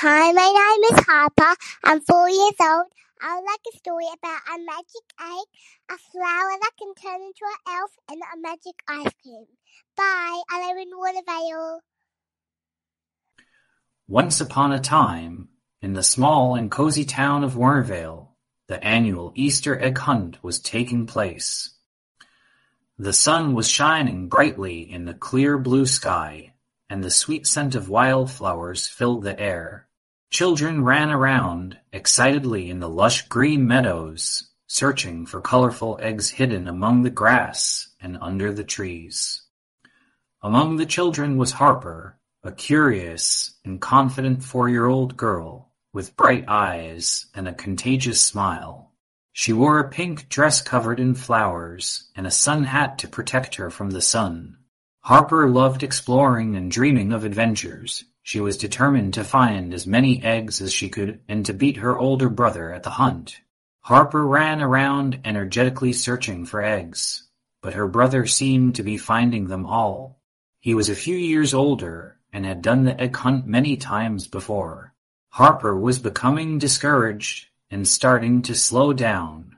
Hi, my name is Harper. I'm four years old. I would like a story about a magic egg, a flower that can turn into an elf, and a magic ice cream. Bye. I live in Watervale. Once upon a time, in the small and cozy town of Watervale, the annual Easter egg hunt was taking place. The sun was shining brightly in the clear blue sky, and the sweet scent of wildflowers filled the air. Children ran around excitedly in the lush green meadows, searching for colorful eggs hidden among the grass and under the trees. Among the children was Harper, a curious and confident four-year-old girl with bright eyes and a contagious smile. She wore a pink dress covered in flowers and a sun hat to protect her from the sun. Harper loved exploring and dreaming of adventures. She was determined to find as many eggs as she could and to beat her older brother at the hunt. Harper ran around energetically searching for eggs, but her brother seemed to be finding them all. He was a few years older and had done the egg hunt many times before. Harper was becoming discouraged and starting to slow down,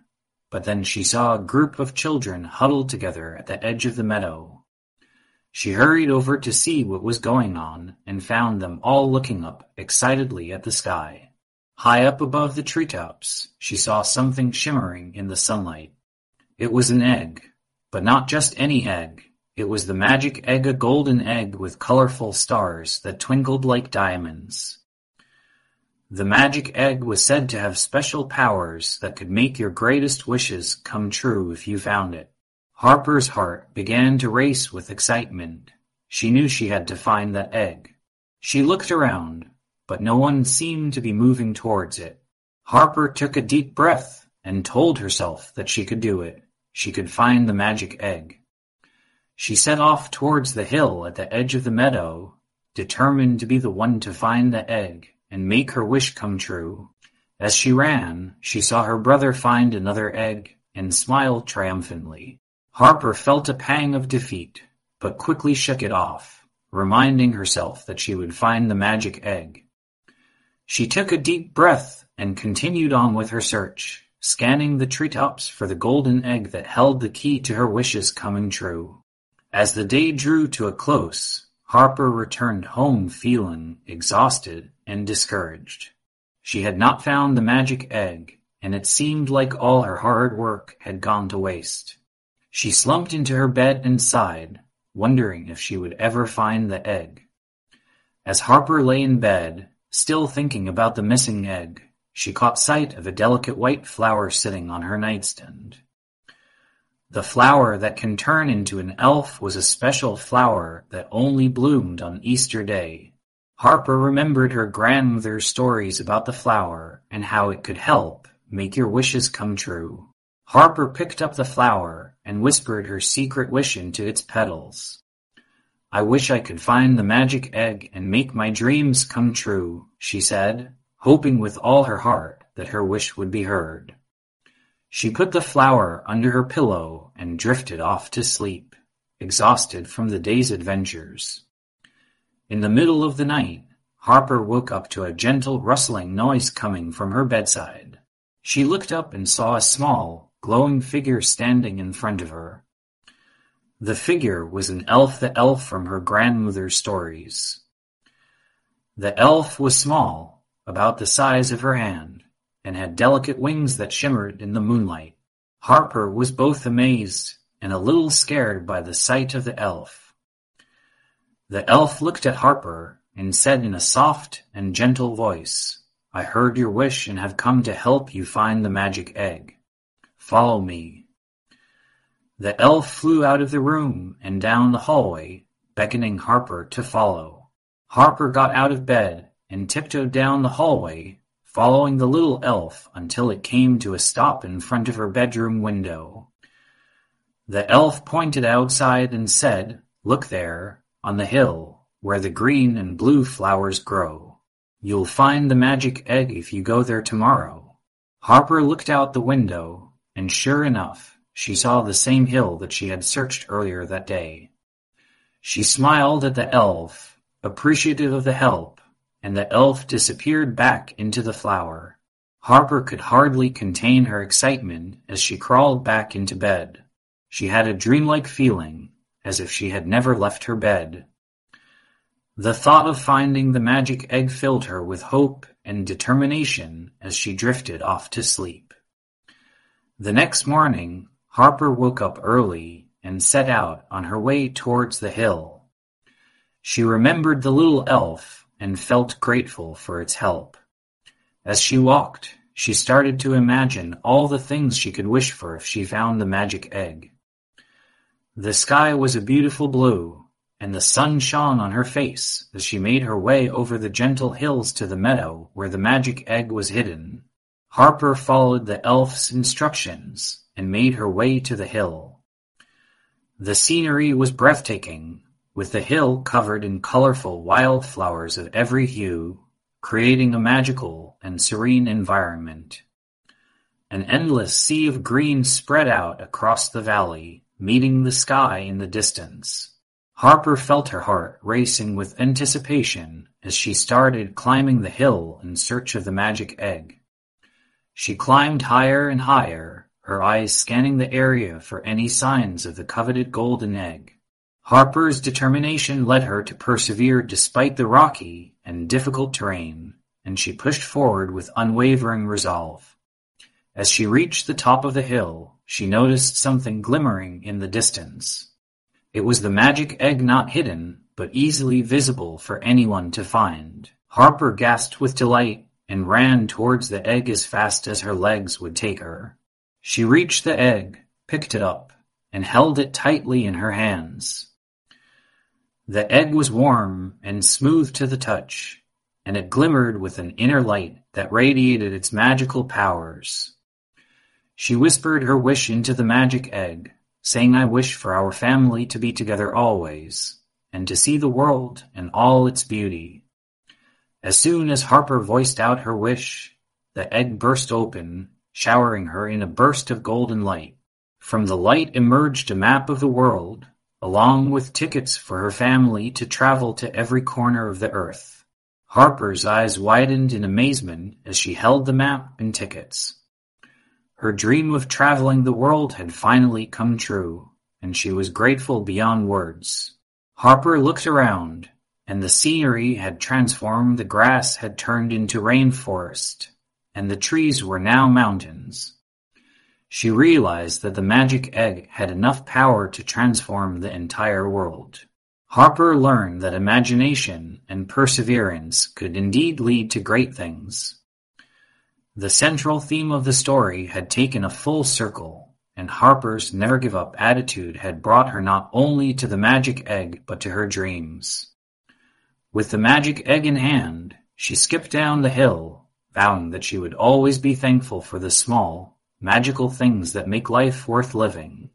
but then she saw a group of children huddled together at the edge of the meadow. She hurried over to see what was going on and found them all looking up excitedly at the sky. High up above the treetops, she saw something shimmering in the sunlight. It was an egg, but not just any egg. It was the magic egg a golden egg with colorful stars that twinkled like diamonds. The magic egg was said to have special powers that could make your greatest wishes come true if you found it. Harper's heart began to race with excitement. She knew she had to find that egg. She looked around, but no one seemed to be moving towards it. Harper took a deep breath and told herself that she could do it. She could find the magic egg. She set off towards the hill at the edge of the meadow, determined to be the one to find the egg and make her wish come true. As she ran, she saw her brother find another egg and smile triumphantly. Harper felt a pang of defeat, but quickly shook it off, reminding herself that she would find the magic egg. She took a deep breath and continued on with her search, scanning the treetops for the golden egg that held the key to her wishes coming true. As the day drew to a close, Harper returned home feeling exhausted and discouraged. She had not found the magic egg, and it seemed like all her hard work had gone to waste. She slumped into her bed and sighed, wondering if she would ever find the egg. As Harper lay in bed, still thinking about the missing egg, she caught sight of a delicate white flower sitting on her nightstand. The flower that can turn into an elf was a special flower that only bloomed on Easter Day. Harper remembered her grandmother's stories about the flower and how it could help make your wishes come true. Harper picked up the flower and whispered her secret wish into its petals. I wish I could find the magic egg and make my dreams come true, she said, hoping with all her heart that her wish would be heard. She put the flower under her pillow and drifted off to sleep, exhausted from the day's adventures. In the middle of the night, Harper woke up to a gentle rustling noise coming from her bedside. She looked up and saw a small, glowing figure standing in front of her. The figure was an elf the elf from her grandmother's stories. The elf was small, about the size of her hand, and had delicate wings that shimmered in the moonlight. Harper was both amazed and a little scared by the sight of the elf. The elf looked at Harper and said in a soft and gentle voice, I heard your wish and have come to help you find the magic egg. Follow me. The elf flew out of the room and down the hallway, beckoning Harper to follow. Harper got out of bed and tiptoed down the hallway, following the little elf until it came to a stop in front of her bedroom window. The elf pointed outside and said, Look there, on the hill, where the green and blue flowers grow. You'll find the magic egg if you go there tomorrow. Harper looked out the window and sure enough, she saw the same hill that she had searched earlier that day. She smiled at the elf, appreciative of the help, and the elf disappeared back into the flower. Harper could hardly contain her excitement as she crawled back into bed. She had a dreamlike feeling, as if she had never left her bed. The thought of finding the magic egg filled her with hope and determination as she drifted off to sleep. The next morning, Harper woke up early and set out on her way towards the hill. She remembered the little elf and felt grateful for its help. As she walked, she started to imagine all the things she could wish for if she found the magic egg. The sky was a beautiful blue, and the sun shone on her face as she made her way over the gentle hills to the meadow where the magic egg was hidden. Harper followed the elf's instructions and made her way to the hill. The scenery was breathtaking, with the hill covered in colorful wildflowers of every hue creating a magical and serene environment. An endless sea of green spread out across the valley, meeting the sky in the distance. Harper felt her heart racing with anticipation as she started climbing the hill in search of the magic egg. She climbed higher and higher, her eyes scanning the area for any signs of the coveted golden egg. Harper's determination led her to persevere despite the rocky and difficult terrain, and she pushed forward with unwavering resolve. As she reached the top of the hill, she noticed something glimmering in the distance. It was the magic egg not hidden, but easily visible for anyone to find. Harper gasped with delight and ran towards the egg as fast as her legs would take her. She reached the egg, picked it up, and held it tightly in her hands. The egg was warm and smooth to the touch, and it glimmered with an inner light that radiated its magical powers. She whispered her wish into the magic egg, saying I wish for our family to be together always, and to see the world and all its beauty. As soon as Harper voiced out her wish, the egg burst open, showering her in a burst of golden light. From the light emerged a map of the world, along with tickets for her family to travel to every corner of the earth. Harper's eyes widened in amazement as she held the map and tickets. Her dream of traveling the world had finally come true, and she was grateful beyond words. Harper looked around, and the scenery had transformed the grass had turned into rainforest, and the trees were now mountains. She realized that the magic egg had enough power to transform the entire world. Harper learned that imagination and perseverance could indeed lead to great things. The central theme of the story had taken a full circle, and Harper's never give up attitude had brought her not only to the magic egg but to her dreams. With the magic egg in hand, she skipped down the hill, vowing that she would always be thankful for the small, magical things that make life worth living.